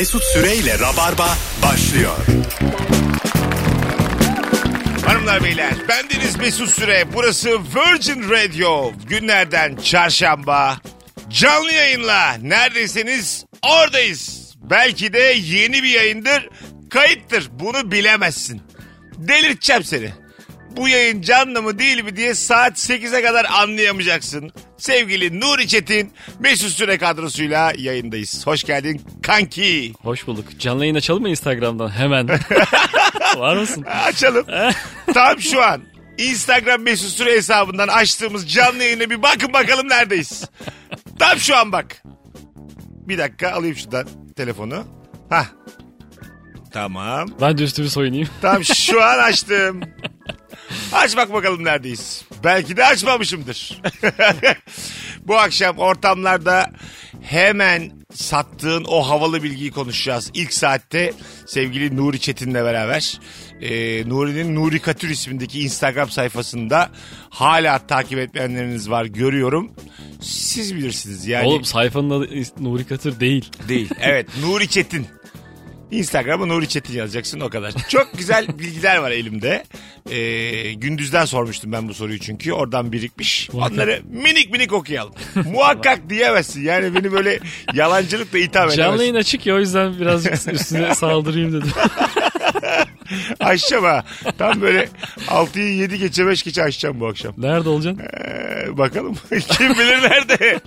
Mesut Süreyle Rabarba başlıyor. Hanımlar beyler bendeniz Mesut Süre burası Virgin Radio günlerden çarşamba canlı yayınla neredeyseniz oradayız. Belki de yeni bir yayındır kayıttır bunu bilemezsin. Delirteceğim seni. Bu yayın canlı mı değil mi diye saat 8'e kadar anlayamayacaksın. Sevgili Nuri Çetin Mesut Süre kadrosuyla yayındayız. Hoş geldin kanki. Hoş bulduk. Canlı yayın açalım mı Instagram'dan hemen? Var mısın? Açalım. Tam şu an Instagram mesut süre hesabından açtığımız canlı yayına bir bakın bakalım neredeyiz. Tam şu an bak. Bir dakika alayım şuradan telefonu. Hah. Tamam. Ben de üstümü soyunayım. Tam şu an açtım. Aç bak bakalım neredeyiz. Belki de açmamışımdır. Bu akşam ortamlarda hemen sattığın o havalı bilgiyi konuşacağız. İlk saatte sevgili Nuri Çetin'le beraber. Ee, Nuri'nin Nuri Katür ismindeki Instagram sayfasında hala takip etmeyenleriniz var görüyorum. Siz bilirsiniz yani. Oğlum sayfanın adı Nuri Katır değil. Değil. Evet Nuri Çetin. Instagram'a Nuri Çetin yazacaksın o kadar. Çok güzel bilgiler var elimde. Ee, gündüzden sormuştum ben bu soruyu çünkü. Oradan birikmiş. Onları minik minik okuyalım. Muhakkak diyemezsin. Yani beni böyle yalancılıkla itham Canlı edemezsin. yayın açık ya o yüzden birazcık üstüne saldırayım dedim. Açacağım ha. Tam böyle 6'yı 7 geçe 5 geçe açacağım bu akşam. Nerede olacaksın? Ee, bakalım kim bilir nerede.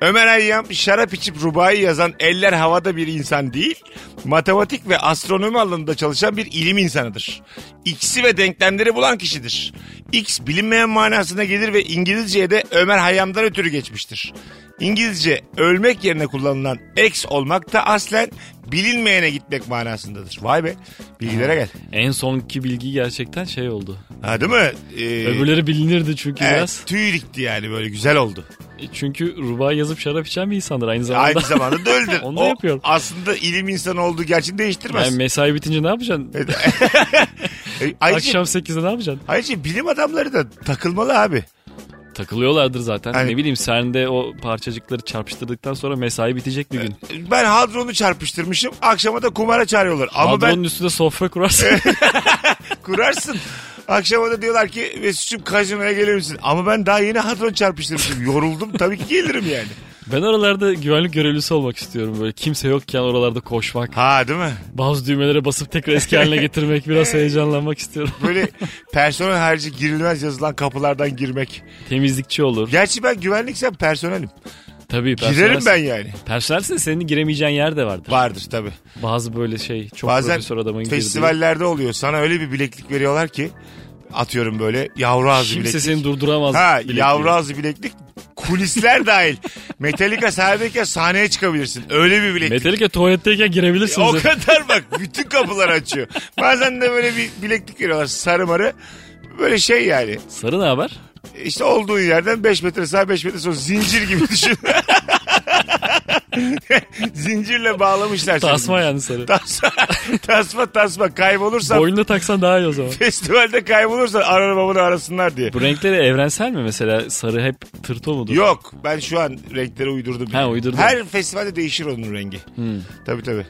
Ömer Hayyam şarap içip rubayı yazan eller havada bir insan değil. Matematik ve astronomi alanında çalışan bir ilim insanıdır. X'i ve denklemleri bulan kişidir. X bilinmeyen manasına gelir ve İngilizceye de Ömer Hayyam'dan ötürü geçmiştir. İngilizce ölmek yerine kullanılan ex olmak da aslen bilinmeyene gitmek manasındadır. Vay be bilgilere gel. En sonki bilgi gerçekten şey oldu. Ha değil mi? Ee, Öbürleri bilinirdi çünkü evet, biraz. tüy dikti yani böyle güzel oldu. E, Çünkü rubai yazıp şarap içen bir insandır aynı zamanda. Aynı zamanda da öldür. Onu da o yapıyorum. aslında ilim insanı olduğu gerçeğini değiştirmez. Yani mesai bitince ne yapacaksın? E, ayrıca, Akşam 8'de ne yapacaksın? ayrıca bilim adamları da takılmalı abi. Takılıyorlardır zaten. Hani- Ne bileyim CERN'de o parçacıkları çarpıştırdıktan sonra mesai bitecek bir gün. Ben hadronu çarpıştırmışım. Akşama da kumara çağırıyorlar. Ama Hadronun ben üstünde sofra kurarsın. kurarsın. Akşama da diyorlar ki Mesut'cum kazinoya gelir misin? Ama ben daha yeni hadron çarpıştırmışım. Yoruldum tabii ki gelirim yani. Ben oralarda güvenlik görevlisi olmak istiyorum. Böyle kimse yokken oralarda koşmak. Ha değil mi? Bazı düğmelere basıp tekrar eski haline getirmek. Biraz heyecanlanmak istiyorum. Böyle personel harici girilmez yazılan kapılardan girmek. Temizlikçi olur. Gerçi ben güvenliksem personelim. Tabii Girerim ben yani. Personelsin senin giremeyeceğin yer de vardır. Vardır tabii. Bazı böyle şey çok Bazen profesör adamın girdiği. festivallerde oluyor. Sana öyle bir bileklik veriyorlar ki atıyorum böyle yavru ağzı Kimse bileklik. seni durduramaz. Ha bilekliği. yavru ağzı bileklik kulisler dahil. Metallica sahnedeyken sahneye çıkabilirsin. Öyle bir bileklik. Metallica tuvaletteyken girebilirsiniz. o kadar bak bütün kapıları açıyor. Bazen de böyle bir bileklik veriyorlar sarı marı. Böyle şey yani. Sarı ne haber? İşte olduğun yerden 5 metre sağ 5 metre sol zincir gibi düşün. Zincirle bağlamışlar. Tasma yani sarı. Tasma, tasma tasma kaybolursan Boynuna taksan daha iyi o zaman. festivalde kaybolursan ananı babanı arasınlar diye. Bu renkleri evrensel mi mesela? Sarı hep tırto mudur? Yok ben şu an renkleri uydurdum. Ha, uydurdun. Her festivalde değişir onun rengi. Hmm. Tabii tabii.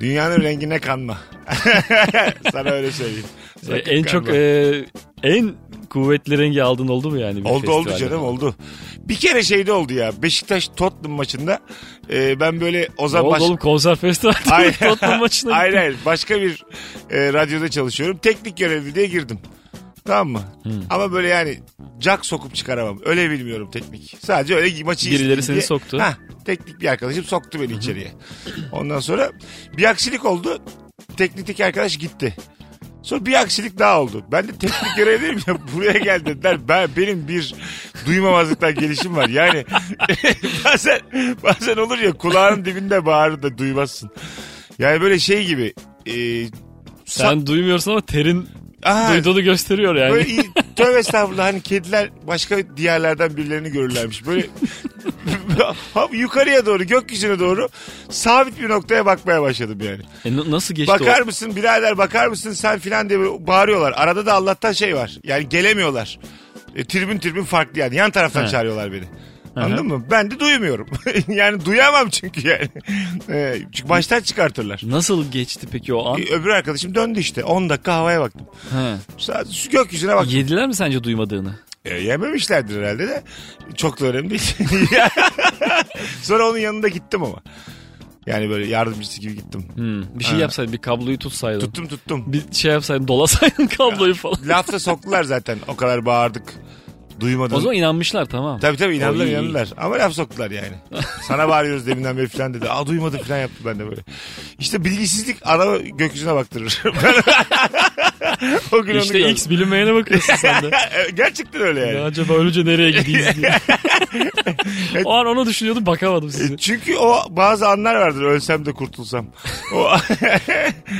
Dünyanın rengine kanma. Sana öyle söyleyeyim. Ee, Sakın en çok kanma. e, en kuvvetli rengi aldın oldu mu yani? bir Oldu oldu canım oldu. Bir kere şeyde oldu ya. Beşiktaş Tottenham maçında e, ben böyle o Ne baş... oğlum konser festivalde. Tottenham maçına hayır hayır. Başka bir e, radyoda çalışıyorum. Teknik görevli diye girdim. Tamam mı? Hmm. Ama böyle yani cak sokup çıkaramam. Öyle bilmiyorum teknik. Sadece öyle maçı Birileri seni diye. soktu. Hah, teknik bir arkadaşım soktu beni içeriye. Ondan sonra bir aksilik oldu. Teknikteki arkadaş gitti. Sonra bir aksilik daha oldu. Ben de teknik görevliyim ya buraya gel dediler. Ben, benim bir duymamazlıktan gelişim var. Yani bazen, bazen olur ya kulağın dibinde bağırır da duymazsın. Yani böyle şey gibi. E, Sen duymuyorsun ama terin Aha, duyduğunu gösteriyor yani. Böyle iyi, tövbe estağfurullah hani kediler başka diyarlardan birilerini görürlermiş. Böyle yukarıya doğru gökyüzüne doğru sabit bir noktaya bakmaya başladım yani. E, n- nasıl geçti Bakar o? mısın birader bakar mısın sen filan diye bağırıyorlar. Arada da Allah'tan şey var yani gelemiyorlar. E, tribün tribün farklı yani yan taraftan He. çağırıyorlar beni. Anladın mı? Ben de duymuyorum. yani duyamam çünkü yani. Ee, çünkü baştan çıkartırlar. Nasıl geçti peki o an? Ee, Öbür arkadaşım döndü işte. 10 dakika havaya baktım. He. Sadece şu gökyüzüne baktım. Yediler mi sence duymadığını? E, yememişlerdir herhalde de. Çok da önemli değil. Sonra onun yanında gittim ama. Yani böyle yardımcısı gibi gittim. Hmm. Bir şey Ha. yapsaydın bir kabloyu tutsaydın. Tuttum tuttum. Bir şey yapsaydın dolasaydın kabloyu falan. Lafta soktular zaten. O kadar bağırdık. Duymadım. O zaman inanmışlar tamam. Tabii tabii inandılar O iyi, iyi. inandılar. Ama laf soktular yani. Sana bağırıyoruz deminden beri falan dedi. Aa duymadım falan yaptı ben de böyle. İşte bilgisizlik ana gökyüzüne baktırır. o gün onu İşte gördüm. X bilinmeyene bakıyorsun sen de. Gerçekten öyle yani. Ya acaba ölünce nereye gideyim diye. o an onu düşünüyordum bakamadım size. E, Çünkü o bazı anlar vardır ölsem de kurtulsam. O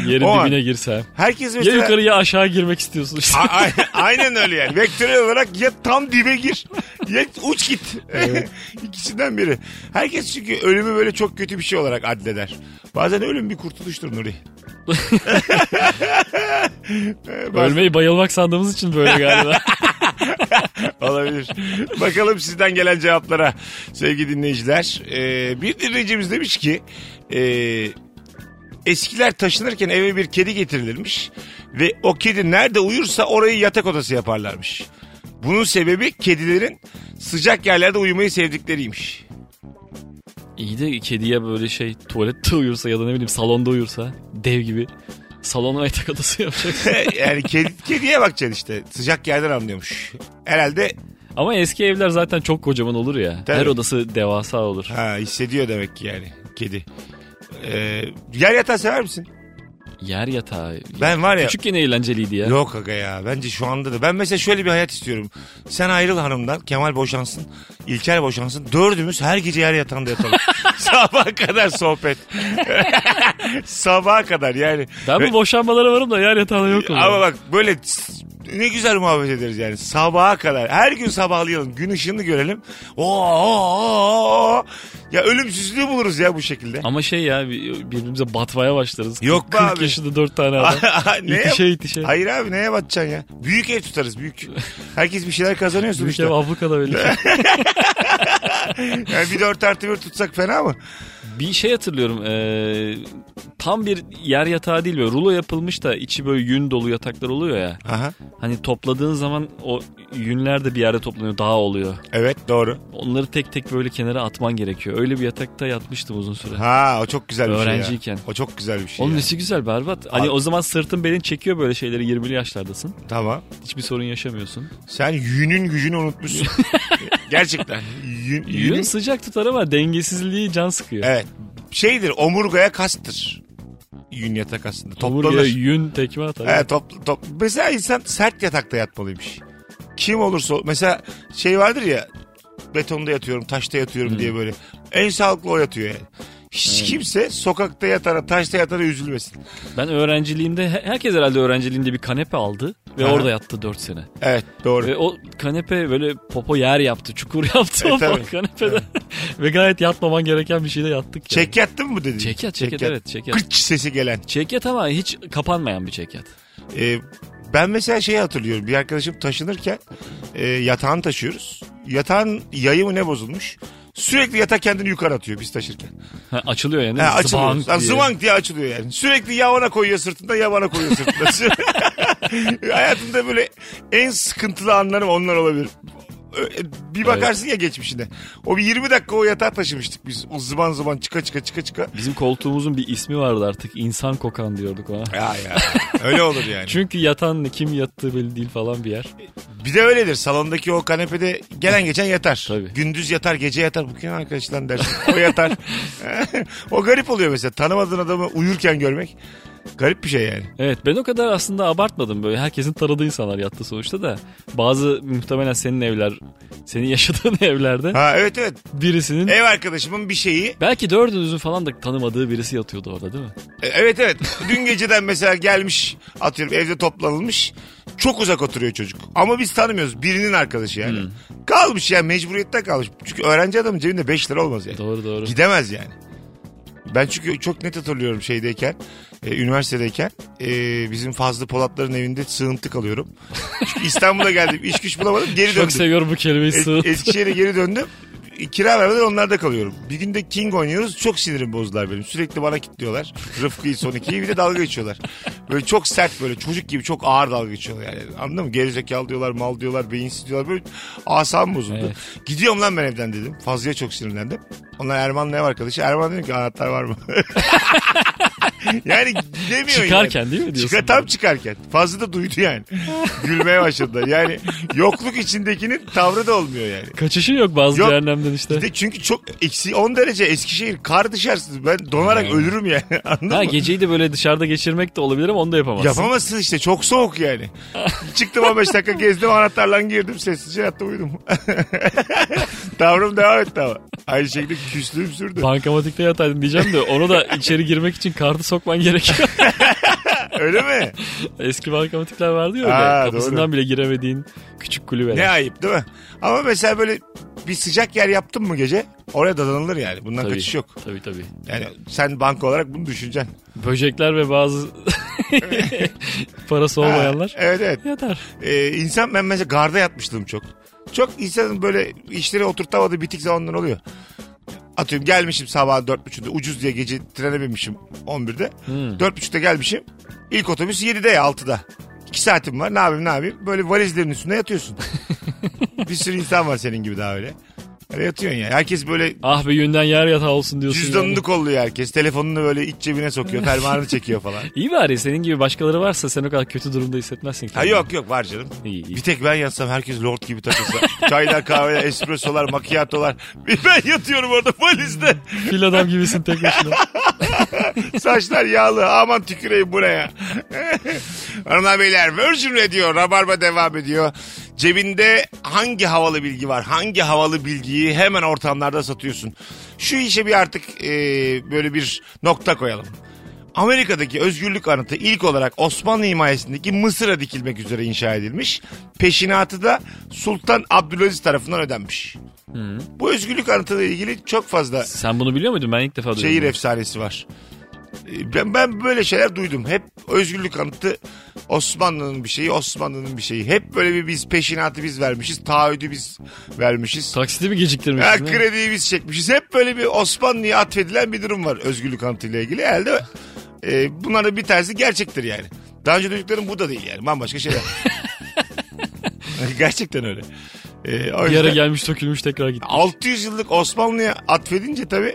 Yerin o an. dibine girsem. herkes Ya mesela yukarı ya aşağı girmek istiyorsun işte. A- aynen öyle yani. Vektörel olarak ya tam dibe gir ya uç git. İkisinden biri. Herkes çünkü ölümü böyle çok kötü bir şey olarak addeder. Bazen ölüm bir kurtuluştur Nuri. Bazen- Ölmeyi bayılmak sandığımız için böyle galiba. Olabilir. Bakalım sizden gelen cevaplara sevgili dinleyiciler. Ee, bir dinleyicimiz demiş ki e, eskiler taşınırken eve bir kedi getirilirmiş ve o kedi nerede uyursa orayı yatak odası yaparlarmış. Bunun sebebi kedilerin sıcak yerlerde uyumayı sevdikleriymiş. İyi de kediye böyle şey tuvalette uyursa ya da ne bileyim salonda uyursa dev gibi salona yatak odası yapacaksın. yani kedi, kediye bakacaksın işte. Sıcak yerden anlıyormuş. Herhalde Ama eski evler zaten çok kocaman olur ya. Tabii. Her odası devasa olur. ha, hissediyor demek ki yani kedi. Ee, yer yatağı sever misin? Yer yatağı. Ben var ya Küçükken eğlenceliydi ya. Yok aga ya bence şu anda da. Ben mesela şöyle bir hayat istiyorum. Sen ayrıl hanımdan Kemal boşansın. İlker boşansın. Dördümüz her gece yer yatağında yatalım. Sabaha kadar sohbet. Sabaha kadar yani. Ben bu boşanmalara varım da yer yatağına yok Ama bak böyle ne güzel muhabbet ederiz yani. Sabaha kadar. Her gün sabahlayalım. Gün ışığını görelim. Oo, oo, oo. Ya ölümsüzlüğü buluruz ya bu şekilde. Ama şey ya bir- birbirimize batmaya başlarız. Yok be 40 abi. yaşında 4 tane adam. Neye- itişe itişe. Hayır abi neye batacaksın ya? Büyük ev tutarız büyük. Herkes bir şeyler kazanıyor Büyük sonuçta. ev ablukada belli. Yani bir dört artı bir tutsak fena mı? Bir şey hatırlıyorum. eee, tam bir yer yatağı değil böyle rulo yapılmış da içi böyle yün dolu yataklar oluyor ya. Aha. Hani topladığın zaman o yünler de bir yerde toplanıyor dağ oluyor. Evet doğru. Onları tek tek böyle kenara atman gerekiyor. Öyle bir yatakta yatmıştım uzun süre. Ha o çok güzel bir şey Öğrenciyken. O çok güzel bir şey. Onun ya. nesi güzel berbat. Hani Abi- o zaman sırtın belin çekiyor böyle şeyleri 20'li yaşlardasın. Tamam. Hiçbir sorun yaşamıyorsun. Sen yünün gücünü unutmuşsun. Gerçekten. Yün, Yün yünün- sıcak tutar ama dengesizliği can sıkıyor. Evet. Şeydir omurgaya kastır. Yün yatak aslında. Omurgaya Toplanır. yün tekme atar. Evet, top, top. Mesela insan sert yatakta yatmalıymış. Kim olursa ol- mesela şey vardır ya betonda yatıyorum taşta yatıyorum diye böyle. En sağlıklı o yatıyor yani. Hiç kimse sokakta yatana taşta yatana üzülmesin. Ben öğrenciliğimde he- herkes herhalde öğrenciliğinde bir kanepe aldı ve Aha. orada yattı 4 sene. Evet doğru. Ve o kanepe böyle popo yer yaptı, çukur yaptı E, o tabii. kanepede. ve gayet yatmaman gereken bir şeyde yattık. yani. Çek yattın mı dedin? Çek yat, çek yat, evet, çek yat. Kıç sesi gelen. Çek yat ama hiç kapanmayan bir çek yat. Ee, ben mesela şeyi hatırlıyorum. Bir arkadaşım taşınırken e, yatağını taşıyoruz. Yatağın yayı mı ne bozulmuş? Sürekli yatak kendini yukarı atıyor biz taşırken. Ha, açılıyor yani. Ha, açılıyor. Zıbank Lan diye. Zıvank diye açılıyor yani. Sürekli ya ona koyuyor sırtında ya bana koyuyor sırtında. Hayatımda böyle en sıkıntılı anlarım onlar olabilir. Ö- Bir bakarsın ya geçmişine. O bir 20 dakika o yatağa taşımıştık biz. O zıban zıban çıka çıka çıka çıka. Bizim koltuğumuzun bir ismi vardı artık. İnsan kokan diyorduk ona. Ya ya. Öyle olur yani. Çünkü yatan kim yattığı belli değil falan bir yer. Bir de öyledir. Salondaki o kanepede gelen geçen yatar. Tabii. Gündüz yatar, gece yatar. Bu kim arkadaş lan dersin. O yatar. o garip oluyor mesela. Tanımadığın adamı uyurken görmek. Garip bir şey yani. Evet ben o kadar aslında abartmadım böyle. Herkesin tanıdığı insanlar yattı sonuçta da. Bazı muhtemelen senin evler, senin yaşadığın evlerde Ha evet evet. birisinin Ev arkadaşımın bir şeyi. belki dördünüzün falan da tanımadığı birisi yatıyordu orada değil mi? E, Evet evet. Dün geceden mesela gelmiş atıyorum evde toplanılmış. Çok uzak oturuyor çocuk. Ama biz tanımıyoruz. Birinin arkadaşı yani. Kalmış yani mecburiyetten kalmış. Çünkü öğrenci adamın cebinde 5 lira olmaz yani. Doğru doğru. Gidemez yani. Ben çünkü çok net hatırlıyorum şeydeyken, e, üniversitedeyken e, bizim Fazlı Polatların evinde sığıntı kalıyorum. Çünkü İstanbul'a geldim, iş güç bulamadım, geri Çok döndüm. seviyorum bu kelimeyi Es- sığıntı. Eskişehir'e geri döndüm. Kira vermeden onlarda kalıyorum. Bir günde King oynuyoruz. Çok sinirim bozdular benim. Sürekli bana kilitliyorlar. Rıfkı'yı son ikiyi bir de dalga geçiyorlar. Böyle çok sert böyle çocuk gibi çok ağır dalga geçiyorlar yani. Anladın mı? Gerizekalı diyorlar, mal diyorlar, beyinsiz diyorlar. Böyle asabım bozuldu. Evet. Gidiyorum lan ben evden dedim. Fazla'ya çok sinirlendim. Onlar Erman'la ev arkadaşı. Erman dedim ki anahtar var mı? yani gidemiyor Çıkarken yani. değil mi diyorsun? Çıkar, tam çıkarken. Fazla da duydu yani. Gülmeye başladılar. Yani yokluk içindekinin tavrı da olmuyor yani. Kaçışı yok bazı Yok. cehennemden işte. Bir de çünkü çok eksi 10 derece Eskişehir kar dışarısı. Ben donarak Hmm. ölürüm yani. Anladın Ha mı? geceyi de böyle dışarıda geçirmek de olabilir ama onu da yapamazsın. Yapamazsın işte çok soğuk yani. Çıktım 15 dakika gezdim anahtarla girdim sessizce yattım uyudum. Tavrım devam etti ama. Aynı şekilde küslüğüm sürdü. Bankamatikte yataydın diyeceğim de onu da içeri girmek için kartı sokman gerekiyor. Öyle mi? Eski bankamatikler vardı ya öyle. Ha, Kapısından doğru. bile giremediğin küçük kulübeler. Ne ayıp değil mi? Ama mesela böyle bir sıcak yer yaptın mı gece oraya dadanılır yani. Bundan Tabii. kaçış yok. Tabii tabii. Yani sen banka olarak bunu düşüneceksin. Böcekler ve bazı parası olmayanlar Ha, evet evet. yatar. Ee, insan ben mesela garda yatmışlığım çok. Çok insanın böyle işleri oturtamadığı bitik zamanlar oluyor. Atıyorum gelmişim sabah dört buçukta ucuz diye gece trene binmişim 11'de. Hmm. Dört buçukta gelmişim. İlk otobüs 7'de ya 6'da. 2 saatim var ne yapayım ne yapayım. Böyle valizlerin üstünde yatıyorsun. bir sürü insan var senin gibi daha öyle. Öyle yatıyorsun ya. Herkes böyle Ah be yünden yer yatağı olsun diyorsun. cüzdanını yani. kolluyor herkes. Telefonunu böyle iç cebine sokuyor. Fermuarını çekiyor falan. İyi bari senin gibi başkaları varsa sen o kadar kötü durumda hissetmezsin. Ha kendini. yok yok var canım. İyi, iyi. Bir tek ben yatsam herkes lord gibi takılsa. Çaylar, kahveler, espressolar, macchiatolar. Bir ben yatıyorum orada valizde. Fil adam gibisin tek başına. Saçlar yağlı. Aman tüküreyim buraya. Hanımlar beyler Virgin Radio Rabarba devam ediyor. Cebinde hangi havalı bilgi var? Hangi havalı bilgiyi hemen ortamlarda satıyorsun? Şu işe bir artık e, böyle bir nokta koyalım. Amerika'daki özgürlük anıtı ilk olarak Osmanlı himayesindeki Mısır'a dikilmek üzere inşa edilmiş. Peşinatı da Sultan Abdülaziz tarafından ödenmiş. Bu özgürlük anıtıyla ilgili çok fazla Sen bunu biliyor muydun? Ben ilk defa duydum. şehir efsanesi var. Ee, Ben, ben böyle şeyler duydum. Hep özgürlük anıtı Osmanlı'nın bir şeyi, Osmanlı'nın bir şeyi. Hep böyle bir biz peşinatı biz vermişiz, taahhüdü biz vermişiz. Taksiti mi Ha, geciktirmişsin? ha? krediyi biz çekmişiz. Hep böyle bir Osmanlı'ya atfedilen bir durum var özgürlük anıtıyla ilgili. Herhalde e, bunların bir tanesi gerçektir yani. Daha önce duyduklarım bu da değil yani. Bambaşka şeyler. Gerçekten öyle. E, o Bir yere gelmiş tökülmüş tekrar gitmiş. 600 yıllık Osmanlı'ya atfedince tabii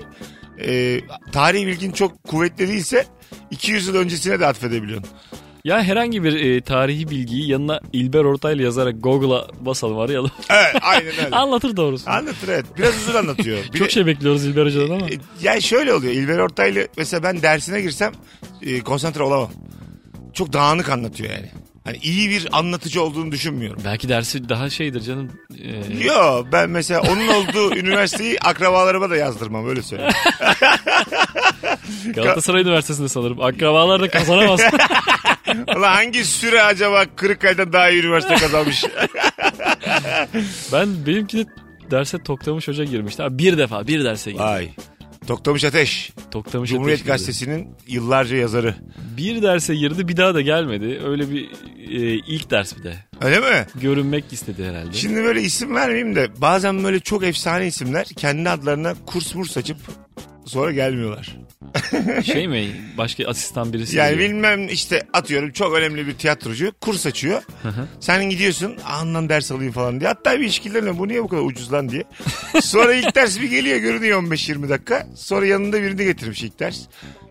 e, tarihi bilgin çok kuvvetli değilse 200 yıl öncesine de atfedebiliyorsun. Ya herhangi bir e, tarihi bilgiyi yanına İlber Ortaylı yazarak Google'a basalım arayalım. Evet aynen öyle. Anlatır doğrusu. Anlatır evet. Biraz uzun anlatıyor. Bir Çok de- şey bekliyoruz İlber Hoca'dan ama. e, yani şöyle oluyor. İlber Ortaylı mesela ben dersine girsem e, konsantre olamam. Çok dağınık anlatıyor yani. Hani iyi bir anlatıcı olduğunu düşünmüyorum. Belki dersi daha şeydir canım. E, Yo ben mesela onun olduğu üniversiteyi akrabalarıma da yazdırmam öyle söyleyeyim. Galatasaray Üniversitesi'nde sanırım. Akrabalar da kazanamaz. Allah hangi süre acaba Kırıkkale'den daha iyi üniversite kazanmış? ben benimki de derse Toktamış Hoca girmişti. Ha, bir defa bir derse girdi. Vay. Toktamış Ateş. Toktamış Cumhuriyet Ateş girdi. Gazetesi'nin yıllarca yazarı. Bir derse girdi bir daha da gelmedi. Öyle bir e, ilk ders bir de. Öyle mi? Görünmek istedi herhalde. Şimdi böyle isim vermeyeyim de bazen böyle çok efsane isimler kendi adlarına kurs murs açıp sonra gelmiyorlar. Şey mi başka asistan birisi Yani geliyor. bilmem işte atıyorum çok önemli bir tiyatrocu kurs açıyor. Sen gidiyorsun andan ders alayım falan diye. Hatta bir işkillerine bu niye bu kadar ucuz lan diye. Sonra ilk ders bir geliyor görünüyor 15-20 dakika. Sonra yanında birini getirmiş ilk ders.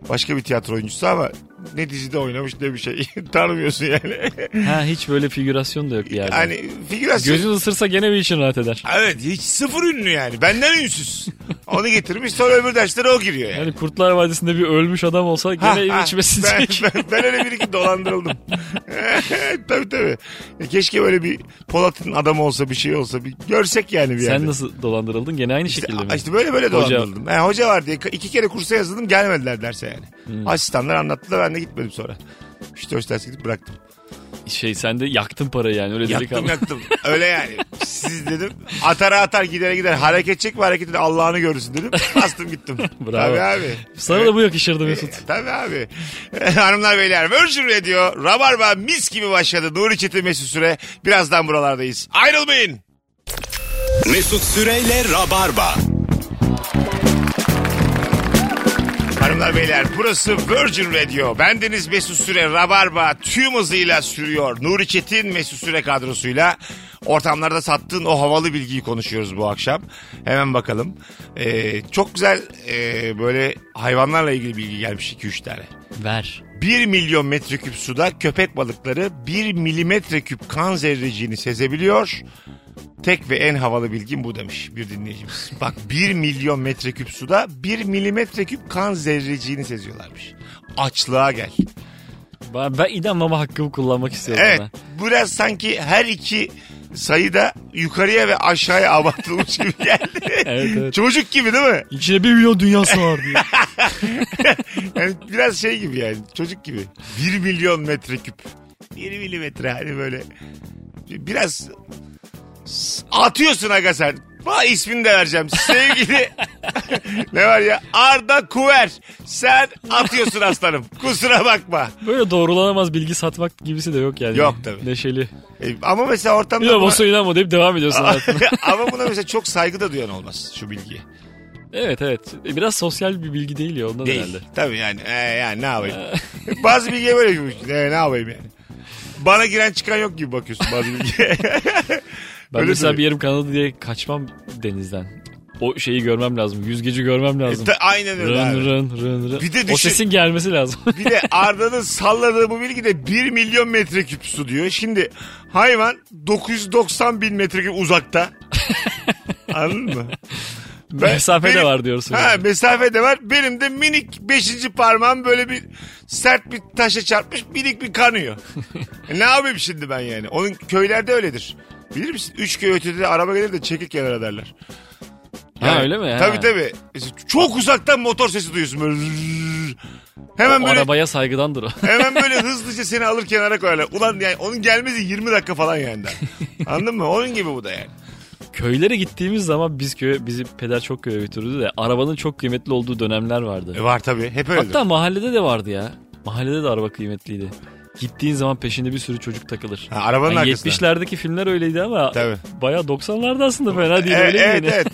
Başka bir tiyatro oyuncusu ama ne dizide oynamış ne bir şey. Tanımıyorsun yani. Ha hiç böyle figürasyon da yok bir yerde. hani figürasyon. Gözün ısırsa gene bir için rahat eder. Evet hiç sıfır ünlü yani. Benden ünsüz. Onu getirmiş sonra öbür derslere o giriyor yani. Yani Kurtlar Vadisi'nde bir ölmüş adam olsa gene ha, içmesin. ben, ben, ben öyle bir iki dolandırıldım. tabii tabii. E, Keşke böyle bir Polat'ın adamı olsa bir şey olsa bir görsek yani bir yerde. Sen nasıl dolandırıldın? Gene aynı İşte, şekilde mi? işte böyle böyle Hoca- dolandırıldım. Yani hoca var diye iki kere kursa yazıldım gelmediler derse yani. Hmm. Asistanlar anlattılar ben de gitmedim sonra. İşte o ders gidip bıraktım. Şey sen de yaktın parayı yani öyle Yaktım delikanlı. yaktım. Öyle yani. Siz dedim atar atar gidere gider hareket çek ve hareketi de Allah'ını görürsün dedim. Bastım gittim. Bravo. Tabii abi. Sana da bu yakışırdı Mesut. Tabii abi. Hanımlar beyler Virgin Radio Rabarba mis gibi başladı. Nuri Çetin Mesut Süre. Birazdan buralardayız. Ayrılmayın. Mesut Süreyle Rabarba. Hanımlar beyler burası Virgin Radio. Bendeniz Mesut Süre Rabarba tüm hızıyla sürüyor. Nuri Çetin Mesut Süre kadrosuyla ortamlarda sattığın o havalı bilgiyi konuşuyoruz bu akşam. Hemen bakalım. Ee, çok güzel e, böyle hayvanlarla ilgili bilgi gelmiş 2-3 tane. Ver. 1 milyon metreküp suda köpek balıkları 1 milimetre küp kan zerreciğini sezebiliyor. Tek ve en havalı bilgim bu demiş bir dinleyicimiz. Bak 1 milyon metreküp suda 1 milimetre küp kan zerreciğini seziyorlarmış. Açlığa gel. Ben, ben inanmama hakkımı kullanmak istiyorum. Evet bana. biraz sanki her iki sayıda yukarıya ve aşağıya abartılmış gibi geldi. Evet, evet. Çocuk gibi değil mi? İçine bir milyon dünyası var diye. Yani biraz şey gibi yani çocuk gibi. 1 milyon metreküp. 1 milimetre hani böyle. Biraz atıyorsun aga sen. Vay ismini de vereceğim. Sevgili ne var ya Arda Kuver. Sen atıyorsun aslanım. Kusura bakma. Böyle doğrulanamaz bilgi satmak gibisi de yok yani. Yok tabii. Neşeli. E, ama mesela ortamda... De buna- inanma deyip devam ediyorsun hayatına. ama buna mesela çok saygı da duyan olmaz şu bilgiye. evet evet. E, Biraz sosyal bir bilgi değil ya ondan Değil. herhalde. Tabii yani. E, yani ne yapayım. bazı bilgiye böyle gibi. E, ne yapayım yani. Bana giren çıkan yok gibi bakıyorsun bazı bilgiye. Ben Öyle mesela bir yerim kanadı diye kaçmam denizden. O şeyi görmem lazım. Yüzgeci görmem lazım. Ta- Aynen öyle abi. Rın rın rın rın. Bir de O düşün- sesin gelmesi lazım. Bir de Arda'nın salladığı bu bilgi de 1 milyon metreküp su diyor. Şimdi hayvan 990 bin metreküp uzakta. Anladın mı? Ben- Mesafe de benim- var diyorsun. Ha yani. mesafe de var. Benim de minik 5. parmağım böyle bir sert bir taşa çarpmış minik bir kanıyor. E ne yapayım şimdi ben yani? Onun köylerde öyledir. Bilir misin? Üç köy ötede de araba gelir de çekil kenara derler. Ha, öyle mi? Ha. Tabii tabii. Mesela Çok uzaktan motor sesi duyuyorsun böyle. Hemen O böyle arabaya saygıdandır o. hemen böyle hızlıca seni alır kenara koyarlar. Ulan yani onun gelmesi 20 dakika falan yani. Anladın mı? Onun gibi bu da yani. Köylere gittiğimiz zaman biz köye, bizi peder çok köye götürdü de arabanın çok kıymetli olduğu dönemler vardı. E var tabii. Hep öyle. Hatta mahallede de vardı ya. Mahallede de araba kıymetliydi. Gittiğin zaman peşinde bir sürü çocuk takılır. Ha, arabanın Yani arkasında. 70'lerdeki filmler öyleydi ama Tabii. bayağı 90'larda aslında fena değil E, öyle evet yani. evet.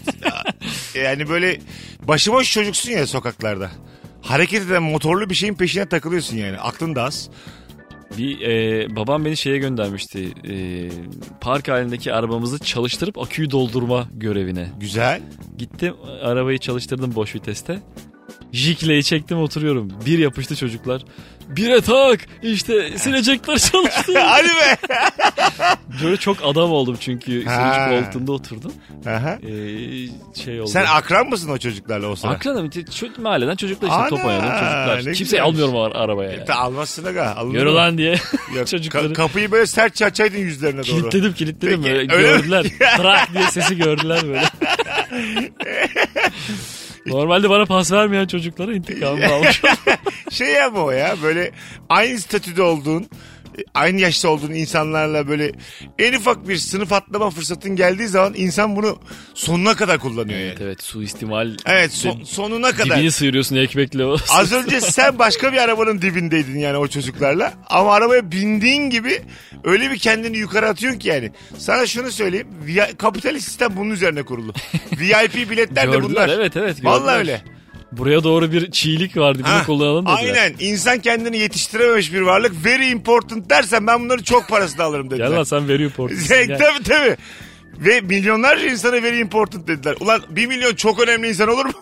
yani böyle başıboş çocuksun ya sokaklarda. Hareket eden motorlu bir şeyin peşine takılıyorsun yani. Aklın da az. Bir e, babam beni şeye göndermişti. E, park halindeki arabamızı çalıştırıp aküyü doldurma görevine. Güzel. Gittim arabayı çalıştırdım boş viteste. Jikleyi çektim oturuyorum. Bir yapıştı çocuklar. Bire tak işte silecekler çalıştı. Hadi be. Böyle çok adam oldum çünkü sürücü koltuğunda oturdum. Aha. Ee, şey oldu. Sen akran mısın o çocuklarla o sıra? Akranım. Ç- mahalleden çocuklar işte top Ana, oynadım çocuklar. Kimseyi almıyorum ar- arabaya. Yani. E, almazsın aga. Yürü lan diye Yok, çocukları. ka- kapıyı böyle sert çarçaydın yüzlerine doğru. Kilitledim kilitledim. Peki, Böyle öyle gördüler. Trak diye sesi gördüler böyle. Normalde bana pas vermeyen çocuklara intikamımı almış. Şey ya bu o ya böyle aynı statüde olduğun aynı yaşta olduğun insanlarla böyle en ufak bir sınıf atlama fırsatın geldiği zaman insan bunu sonuna kadar kullanıyor yani. evet evet suistimal. Evet son- sonuna kadar. Dibini sıyırıyorsun ekmekle o. Az önce sen başka bir arabanın dibindeydin yani o çocuklarla. Ama arabaya bindiğin gibi öyle bir kendini yukarı atıyorsun ki yani. Sana şunu söyleyeyim. Kapitalist sistem bunun üzerine kurulu. VIP biletler de Gördüler bunlar. evet evet. Vallahi gördüler. öyle. Buraya doğru bir çiğlik vardı bunu Ha, kullanalım dediler. Aynen. İnsan kendini yetiştirememiş bir varlık. Very important dersen ben bunları çok parasını alırım dediler. Gel lan sen veriyor portası. Şey, tabii tabii. Ve milyonlarca insana very important dediler. Ulan bir milyon çok önemli insan olur mu?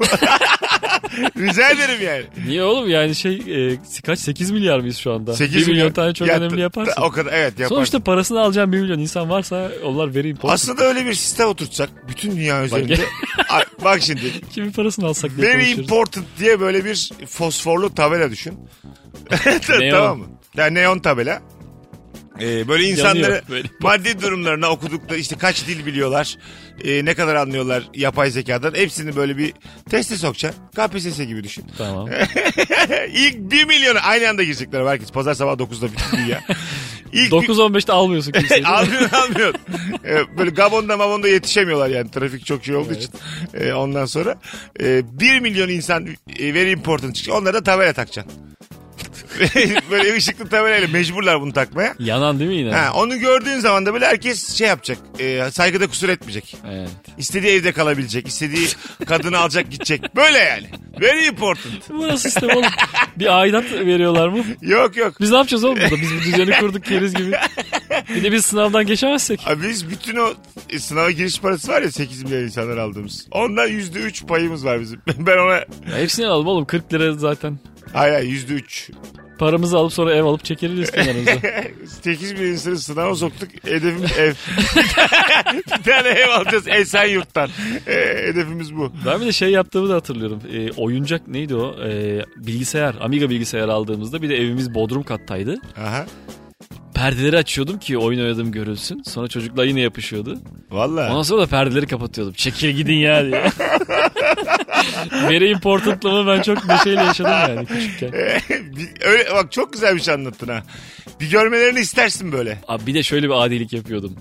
Rica ederim yani. Niye oğlum yani şey e, kaç 8 milyar mıyız şu anda? 1 milyon, tane çok Ya, önemli yaparsın. O kadar evet yaparsın. Sonuçta parasını alacağın 1 milyon insan varsa onlar very important. Aslında öyle bir sistem oturtsak bütün dünya üzerinde. Ay, bak şimdi. Kimin parasını alsak diye Very konuşuyoruz. important diye böyle bir fosforlu tabela düşün. Tamam mı? Yani neon tabela. Ee, böyle insanları böyle. maddi durumlarına okudukları işte kaç dil biliyorlar, e, ne kadar anlıyorlar yapay zekadan hepsini böyle bir teste sokacaksın. KPSS gibi düşün. Tamam. İlk 1 milyonu aynı anda girecekler herkes. Pazar sabah 9'da bütün dünya. İlk bir- 9-15'te almıyorsun kimseyi. almıyor almıyor. Ee, böyle Gabon'da Mabon'da yetişemiyorlar yani trafik çok şey olduğu için. Ee, ondan sonra e, 1 milyon insan e, very important çıkacak. Onlara da tabela takacaksın. böyle ışıklı tabelayla mecburlar bunu takmaya. Yanan değil mi yine? Ha, onu gördüğün zaman da böyle herkes şey yapacak. E, saygıda kusur etmeyecek. Evet. İstediği evde kalabilecek. istediği kadını alacak gidecek. Böyle yani. Very important. Bu nasıl sistem oğlum? Bir aidat veriyorlar mı? Yok yok. Biz ne yapacağız oğlum burada? Biz bu düzeni kurduk keriz gibi. Bir de biz sınavdan geçemezsek. Abi biz bütün o e, sınava giriş parası var ya 8 milyon insanlar aldığımız. Ondan %3 payımız var bizim. Ben ona Ya hepsini alalım oğlum 40 lira zaten. hayır hayır %3. Paramızı alıp sonra ev alıp çekeriz kenarımıza. 8 milyon insanı sınava soktuk. Hedefimiz ev. bir tane ev alacağız Esenyurt'tan. E, hedefimiz bu. Ben bir de şey yaptığımı da hatırlıyorum. Ee, oyuncak neydi o? Ee, bilgisayar, Amiga bilgisayar aldığımızda bir de evimiz bodrum kattaydı. Aha. Perdeleri açıyordum ki oyun oynadığım görülsün. Sonra çocuklar yine yapışıyordu. Valla. Ondan sonra da perdeleri kapatıyordum. Çekil gidin ya diye. Very importantlığımı ben çok neşeyle yaşadım yani küçükken. Öyle, bak çok güzel bir şey anlattın ha. Bir görmelerini istersin böyle. Abi bir de şöyle bir adilik yapıyordum.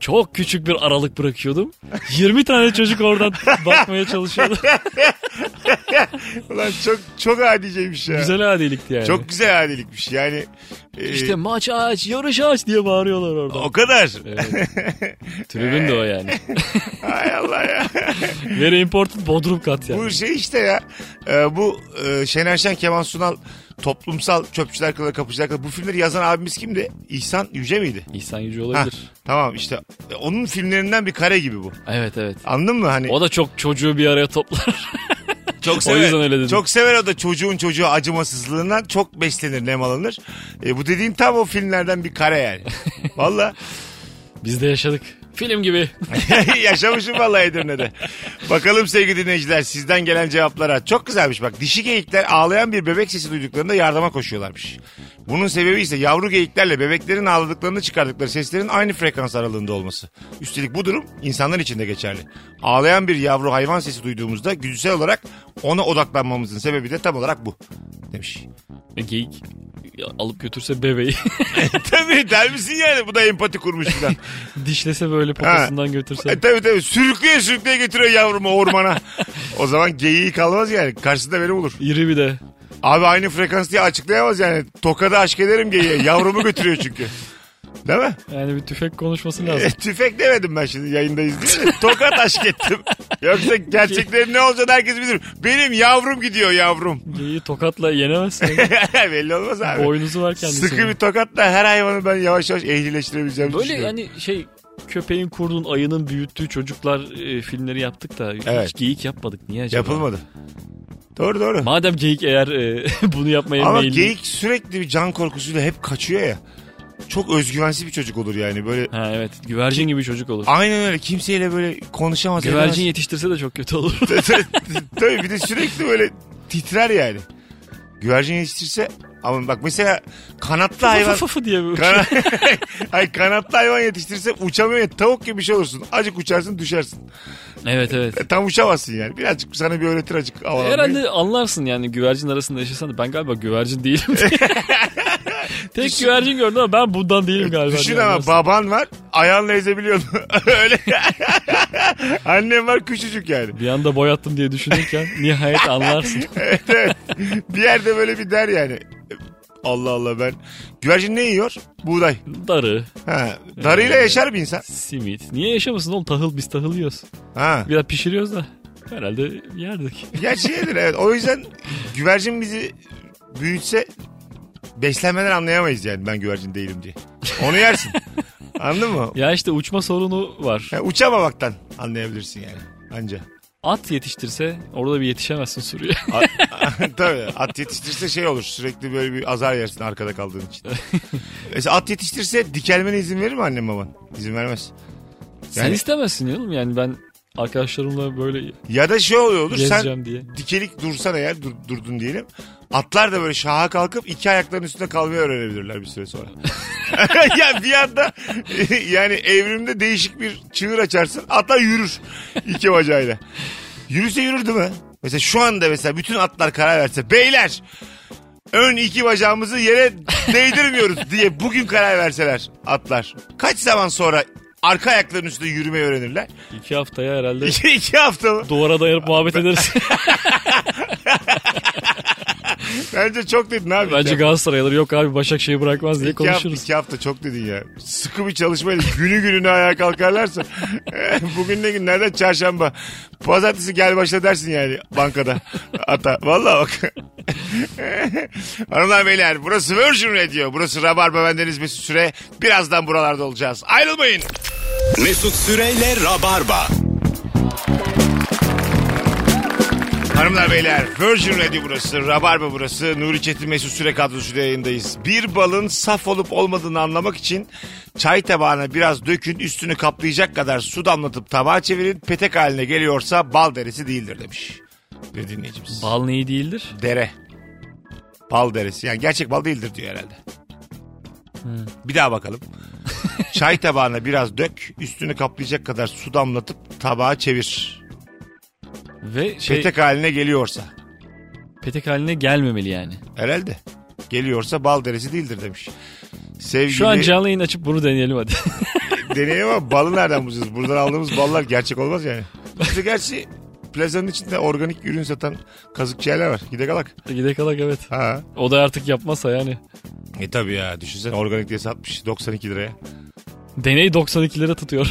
Çok küçük bir aralık bırakıyordum. 20 tane çocuk oradan bakmaya çalışıyordu. Ulan çok çok adiceymiş ya. Güzel adilikti yani. Çok güzel adilikmiş yani. E, İşte maç aç, yarış aç diye bağırıyorlar orada. o kadar. Evet. Tribün de o yani. Hay Allah ya. Very important Bodrum kat yani. Bu şey işte ya. e, bu e, Şener Şen, Kemal Sunal toplumsal çöpçüler kılı kapıcılar kılı. Bu filmleri yazan abimiz kimdi? İhsan Yüce miydi? İhsan Yüce Ha, olabilir. tamam işte e, onun filmlerinden bir kare gibi bu. Evet evet. Anladın mı? Hani O da çok çocuğu bir araya toplar. çok o sever. yüzden öyle dedim. Çok sever o da çocuğun çocuğu acımasızlığından çok beslenir, nemalanır. E, bu dediğim tam o filmlerden bir kare yani. Valla. Biz de yaşadık. Film gibi. Yaşamışım vallahi Edirne'de. Bakalım sevgili dinleyiciler sizden gelen cevaplara. Çok güzelmiş bak. Dişi geyikler ağlayan bir bebek sesi duyduklarında yardıma koşuyorlarmış. Bunun sebebi ise yavru geyiklerle bebeklerin ağladıklarını çıkardıkları seslerin aynı frekans aralığında olması. Üstelik bu durum insanlar için de geçerli. Ağlayan bir yavru hayvan sesi duyduğumuzda güdüsel olarak ona odaklanmamızın sebebi de tam olarak bu. Demiş. E, Geyik alıp götürse bebeği. tabii der misin yani bu da empati kurmuş falan. Dişlese böyle poposundan götürse. E, tabii tabii sürükleye sürükleye getiriyor yavrumu ormana. o zaman geyiği kalmaz yani. Karşısında beni bulur. İri bir de. Abi aynı frekans diye açıklayamaz yani. Tokada aşk ederim geyiğe. Yavrumu götürüyor çünkü. Değil mi? Yani bir tüfek konuşması E, lazım. tüfek demedim ben şimdi yayındayız diye. de Tokat aşk ettim. Yoksa gerçeklerin ne olacağını herkes bilir. Benim yavrum gidiyor yavrum. Geyiği tokatla yenemezsin. Belli olmaz abi. Boynuzu var kendisinin. Sıkı bir tokatla her hayvanı ben yavaş yavaş ehlileştirebileceğim Böyle hani şey köpeğin, kurdun, ayının büyüttüğü çocuklar e, filmleri yaptık da Evet. hiç geyik yapmadık. Niye acaba? Yapılmadı. Doğru doğru. Madem geyik eğer e, bunu yapmaya Ama meyilli. geyik sürekli bir can korkusuyla hep kaçıyor ya. Çok özgüvensiz bir çocuk olur yani böyle. Ha evet güvercin gibi çocuk olur. Aynen öyle kimseyle böyle konuşamaz. Güvercin edemez. yetiştirse de çok kötü olur. Tabii bir de sürekli böyle titrer yani. Güvercin yetiştirse ama bak mesela kanatlı hayvan Fıfı diye bir Kana... Ay kanatlı hayvan yetiştirse uçamıyor ya tavuk gibi bir şey olursun. Acık uçarsın düşersin. Evet evet. E, tam uçamazsın yani. Birazcık sana bir öğretir acık havalanmayı. Herhalde anlarsın yani güvercin arasında yaşasan da ben galiba güvercin değilim. Tek güvercin gördüm ama ben bundan değilim galiba. Düşün ama anlarsın. baban var ayağınla ezebiliyorsun. Öyle. Annem var küçücük yani. Bir anda boyattım diye düşünürken nihayet anlarsın. Evet, evet. bir yerde böyle bir der yani. Allah Allah ben. Güvercin ne yiyor? Buğday. Darı, Ha, darıyla yaşar bir insan. simit. Niye yaşamasın oğlum tahıl biz tahıl yiyoruz. Ha. Biraz pişiriyoruz da herhalde yerdik. Gerçi yedir evet. O yüzden güvercin bizi büyütse beslenmeden anlayamayız yani ben güvercin değilim diye. Onu yersin. Anladın mı? Ya işte uçma sorunu var. Yani uçamamaktan anlayabilirsin yani. Anca. At yetiştirse orada bir yetişemezsin sürüye. At, tabii at yetiştirse şey olur sürekli böyle bir azar yersin arkada kaldığın için. Mesela at yetiştirse dikelmene izin verir mi annem baban? İzin vermez. Sen Yani- istemezsin oğlum yani ben arkadaşlarımla böyle Ya da şey oluyor olur sen diye. dikelik dursan eğer dur- durdun diyelim. Atlar da böyle şaha kalkıp iki ayaklarının üstünde kalmayı öğrenebilirler bir süre sonra. ya bir anda yani evrimde değişik bir çığır açarsın atlar yürür iki bacağıyla. Yürüse yürür değil mi? Mesela şu anda mesela bütün atlar karar verse beyler ön iki bacağımızı yere değdirmiyoruz diye bugün karar verseler atlar. Kaç zaman sonra arka ayaklarının üstünde yürümeyi öğrenirler? İki haftaya herhalde iki hafta mı? duvara dayanıp muhabbet ederiz. Bence çok dedin abi. Bence Ya, Galatasaray alır yok abi Başakşehir bırakmaz diye iki, hafta, konuşuruz. iki hafta çok dedin ya. Sıkı bir çalışmayla günü gününe ayağa kalkarlarsa. Bugün ne gün nereden? Çarşamba. Pazartesi gel başla dersin yani bankada. Ata. Vallahi bak. Hanımlar beyler burası Virgin Radio. Burası Rabarba bendeniz Mesut Süre. Birazdan buralarda olacağız. Ayrılmayın. Mesut Süreyle Rabarba. Hanımlar beyler Virgin Radio burası, Rabarba burası, Nuri Çetin Mesut Süre kadrosuyla yayındayız. Bir balın saf olup olmadığını anlamak için çay tabağına biraz dökün üstünü kaplayacak kadar su damlatıp tabağa çevirin petek haline geliyorsa bal deresi değildir demiş bir dinleyicimiz. Bal neyi değildir? Dere. Bal deresi yani gerçek bal değildir diyor herhalde. Bir daha bakalım. Çay tabağına biraz dök üstünü kaplayacak kadar su damlatıp tabağa çevir. Ve şey Petek haline geliyorsa. petek haline gelmemeli yani. Herhalde. Geliyorsa bal deresi değildir demiş. Sevgili Şu an canlı yayın açıp bunu deneyelim hadi. deneyelim ama balı nereden bulacağız? Buradan aldığımız ballar gerçek olmaz yani. İşte gerçi plazanın içinde organik ürün satan kazıkçılar var. Gide kalak. Gide kalak evet. Ha. O da artık yapmazsa yani. E tabi ya düşünsene organik diye satmış 92 liraya. Deney 92 lira tutuyor.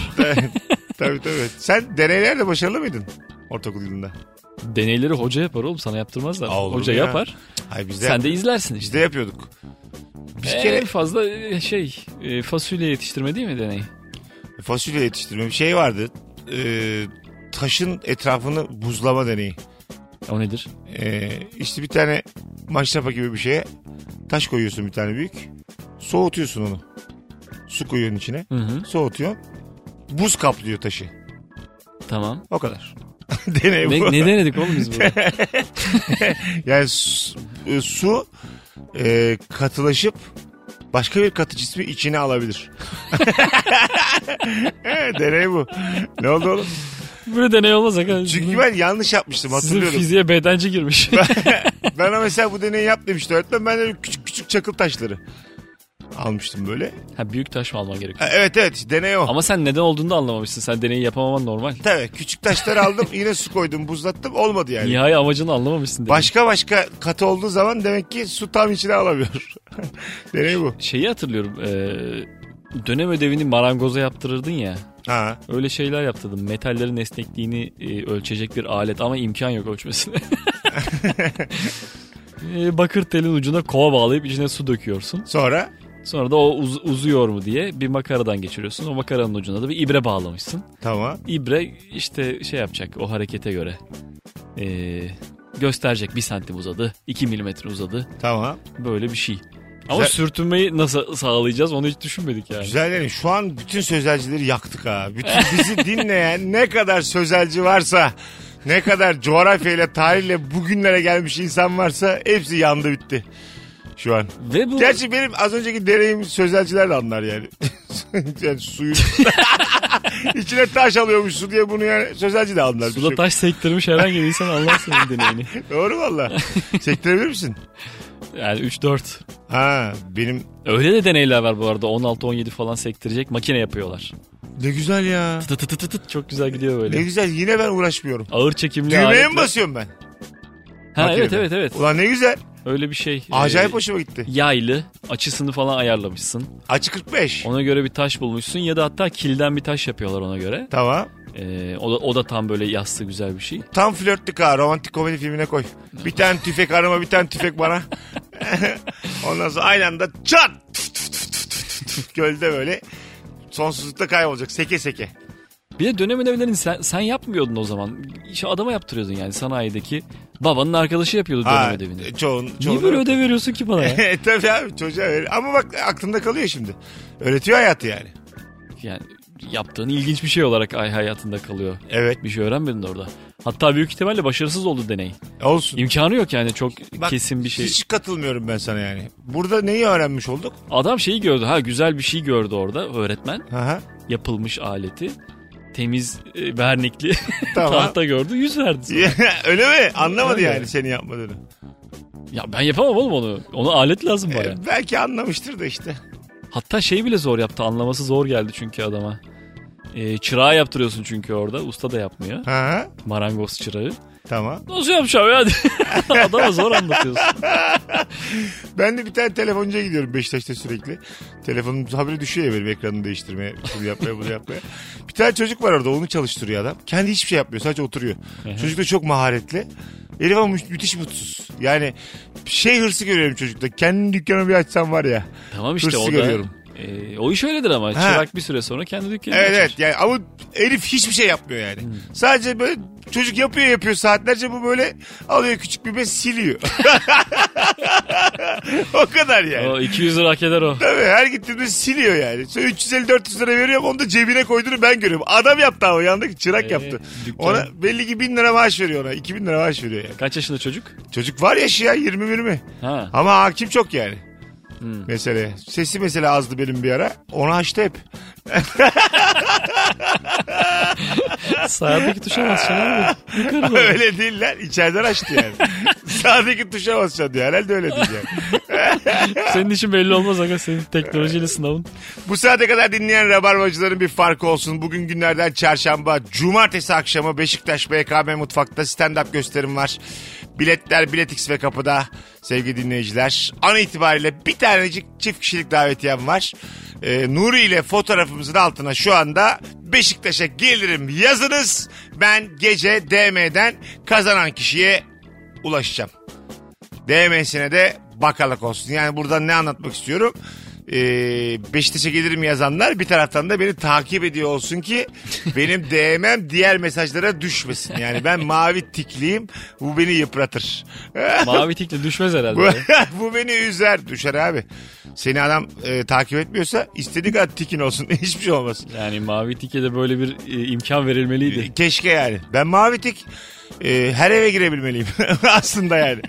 tabii tabii. Sen deneylerde başarılı mıydın ortaokul yılında? Deneyleri hoca yapar oğlum sana yaptırmazlar. Aa, hoca ya? yapar. Ay biz de, Sen de izlersin işte. biz de yapıyorduk. Bir En kere fazla e, şey e, fasulye yetiştirme değil mi deney? fasulye yetiştirme bir şey vardı. Ee, taşın etrafını buzlama deneyi. O nedir? Ee, işte bir tane maşrapa gibi bir şeye taş koyuyorsun bir tane büyük. Soğutuyorsun onu. Su koyuyorsun içine. Hı hı. Soğutuyorsun. Buz kaplıyor taşı. Tamam. O kadar. Deney bu. Ne, ne denedik oğlum biz burada? Yani su, e, su e, katılaşıp başka bir katı cismi içine alabilir. evet, deney bu. Ne oldu oğlum? Böyle deney olmaz aga. Çünkü ben yanlış yapmıştım Sizin hatırlıyorum. fiziğe bedenci girmiş. ben o mesela bu deneyi yap demişti öğretmen. Ben de küçük küçük çakıl taşları almıştım böyle. ha büyük taş mı alman gerekiyor? Ha, Evet evet deney o. Ama sen neden olduğunu da anlamamışsın. Sen deneyi yapamaman normal. Tabii küçük taşları aldım yine su koydum buzlattım olmadı yani. Nihai amacını anlamamışsın. deneyi. Başka başka katı olduğu zaman demek ki su tam içine alamıyor. deney bu. Şeyi hatırlıyorum. e, dönem ödevini marangoza yaptırırdın ya. Ha. Öyle şeyler yaptırdım. Metallerin esnekliğini e, ölçecek bir alet ama imkan yok ölçmesine. E, bakır telin ucuna kova bağlayıp içine su döküyorsun. Sonra Sonra da o uz- uzuyor mu diye bir makaradan geçiriyorsun. O makaranın ucuna da bir ibre bağlamışsın. tamam. İbre işte şey yapacak o harekete göre. E, gösterecek bir santim uzadı, iki milimetre uzadı. Tamam. Böyle bir şey. Ama Güzel. sürtünmeyi nasıl sağlayacağız onu hiç düşünmedik yani. Güzel yani şu an bütün sözelcileri yaktık ha. Bütün bizi dinleyen ne kadar sözelci varsa ne kadar coğrafyayla tarihle bugünlere gelmiş insan varsa hepsi yandı bitti. Şu an. Ve bu Gerçi benim az önceki deneyim sözelciler de anlar yani. yani suyun içine taş alıyormuş su diye bunu yani sözelci de anlar. Suda şey- taş sektirmiş herhangi bir insan anlar senin deneyini. Doğru valla. Sektirebilir misin? Yani 3-4. Ha benim Öyle de deneyler var bu arada 16-17 falan sektirecek makine yapıyorlar. ne güzel ya. Tı tı tı tı tı çok güzel gidiyor böyle. Ne güzel yine ben uğraşmıyorum. Ağır çekimli Düğmeye mi basıyorum ben? Ha Makinede. evet evet evet. Ulan ne güzel. Öyle bir şey. Acayip Ee, hoşuma gitti. Yaylı açısını falan ayarlamışsın. Açı 45. Ona göre bir taş bulmuşsun ya da hatta kilden bir taş yapıyorlar ona göre. Tamam. Ee, o, da, o da tam böyle yassı güzel bir şey. Tam flörtlük ha. Romantik komedi filmine koy. Bir tane tüfek arama bir tane tüfek bana. Ondan sonra aynı anda çat. Gölde böyle sonsuzlukta kaybolacak. Seke seke. Bir de dönem ödevlerini sen, sen yapmıyordun o zaman. İşte adama yaptırıyordun yani sanayideki. Babanın arkadaşı yapıyordu dönem Ha, ödevini. çoğun, Niye çoğunu- böyle ödev veriyorsun ki bana ya? E, Tabii abi çocuğa ver. Ama bak aklında kalıyor şimdi. Öğretiyor hayatı yani. yani yaptığın ilginç bir şey olarak ay hayatında kalıyor. Evet Bir şey öğrenmedin orada. Hatta büyük ihtimalle başarısız oldu deney. olsun. İmkanı yok yani çok Bak, kesin bir şey. Hiç katılmıyorum ben sana yani. Burada neyi öğrenmiş olduk? Adam şeyi gördü. Ha güzel bir şey gördü orada öğretmen. Aha, Yapılmış aleti. Temiz e, vernikli tamam. tahta gördü. Yüz verdi. sana. Öyle mi? Anlamadı Öyle. yani seni yapmadığını. Ya ben yapamam oğlum onu. Ona alet lazım baya. E, belki anlamıştır da işte. Hatta şey bile zor yaptı. Anlaması zor geldi çünkü adama. E, çırağı yaptırıyorsun çünkü orada. Usta da yapmıyor. Aha. Marangoz çırağı. Tamam. Nasıl yapacağım ya? Adama zor anlatıyorsun. Ben de bir tane telefoncuya gidiyorum Beşiktaş'ta sürekli. Telefonun haberi düşüyor ya benim ekranını değiştirmeye, bunu yapmaya, bunu yapmaya. Bir tane çocuk var orada onu çalıştırıyor adam. Kendi hiçbir şey yapmıyor sadece oturuyor. Çocuk da çok maharetli. Herif ama mü- müthiş mutsuz. Yani şey hırsı görüyorum çocukta. Kendi dükkanı bir açsam var ya. Tamam işte Hırsı o da. görüyorum. E, o iş öyledir ama. Ha. Çırak bir süre sonra kendi dükkanını Evet açar. evet yani ama herif hiçbir şey yapmıyor yani. Sadece böyle çocuk yapıyor yapıyor saatlerce bu böyle alıyor küçük bir bez siliyor. o kadar yani. O 200 lira hak eder o. Tabii her gittiğimde siliyor yani. Sonra 350-400 lira veriyorum onu da cebine koyduğunu ben görüyorum. Adam yaptı ama yanındaki çırak Ee, yaptı. dükkan- Ona belli ki 1000 lira maaş veriyor ona. 2000 lira maaş veriyor yani. Kaç yaşında çocuk? Çocuk var yaşı ya 20-20. Ha. Ama hakim çok yani. Hmm. Mesele. Sesi mesela azdı benim bir ara. Onu açtı hep. Sağdaki tuşa basacaksın abi. Yukarı doğru. öyle değil lan. İçeriden açtı yani. Sağdaki tuşa basacaksın diyor. Herhalde öyle değil yani. Senin için belli olmaz aga senin teknolojiyle sınavın. Bu saate kadar dinleyen rabarbacıların bir farkı olsun. Bugün günlerden çarşamba, cumartesi akşamı Beşiktaş BKM Mutfak'ta stand-up gösterim var. Biletler Biletix ve kapıda sevgili dinleyiciler. An itibariyle bir tanecik çift kişilik davetiyem var. Ee, Nuri ile fotoğrafımızın altına şu anda Beşiktaş'a gelirim yazınız. Ben gece DM'den kazanan kişiye ulaşacağım. DM'sine de bakalak olsun. Yani buradan ne anlatmak istiyorum? Ee, Beşiktaş'a gelirim yazanlar bir taraftan da beni takip ediyor olsun ki benim DM'm diğer mesajlara düşmesin. Yani ben mavi tikliyim bu beni yıpratır. Mavi tikle düşmez herhalde. bu, bu beni üzer düşer abi. Seni adam e, takip etmiyorsa istediği kadar tikin olsun hiçbir şey olmaz. Yani mavi tike de böyle bir e, imkan verilmeliydi. Keşke yani. Ben mavi tik e, her eve girebilmeliyim aslında yani.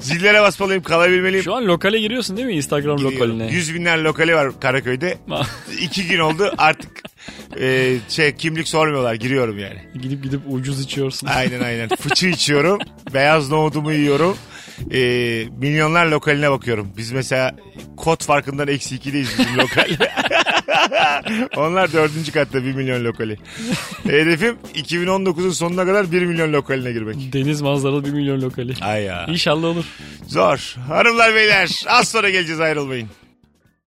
Zillere basmalıyım kalabilmeliyim. Şu an lokale giriyorsun değil mi Instagram lokaline? Yüz binler lokali var Karaköy'de. İki gün oldu artık e, şey kimlik sormuyorlar giriyorum yani. gidip gidip ucuz içiyorsun. Aynen aynen. Fıçı içiyorum. Beyaz nohudumu yiyorum. E, milyonlar lokaline bakıyorum. Biz mesela kod farkından eksi ikideyiz bizim lokalde. Onlar dördüncü katta bir milyon lokali. Hedefim 2019'un sonuna kadar bir milyon lokaline girmek. Deniz manzaralı 1 milyon lokali. Ay ya. İnşallah olur. Zor. Hanımlar beyler az sonra geleceğiz ayrılmayın.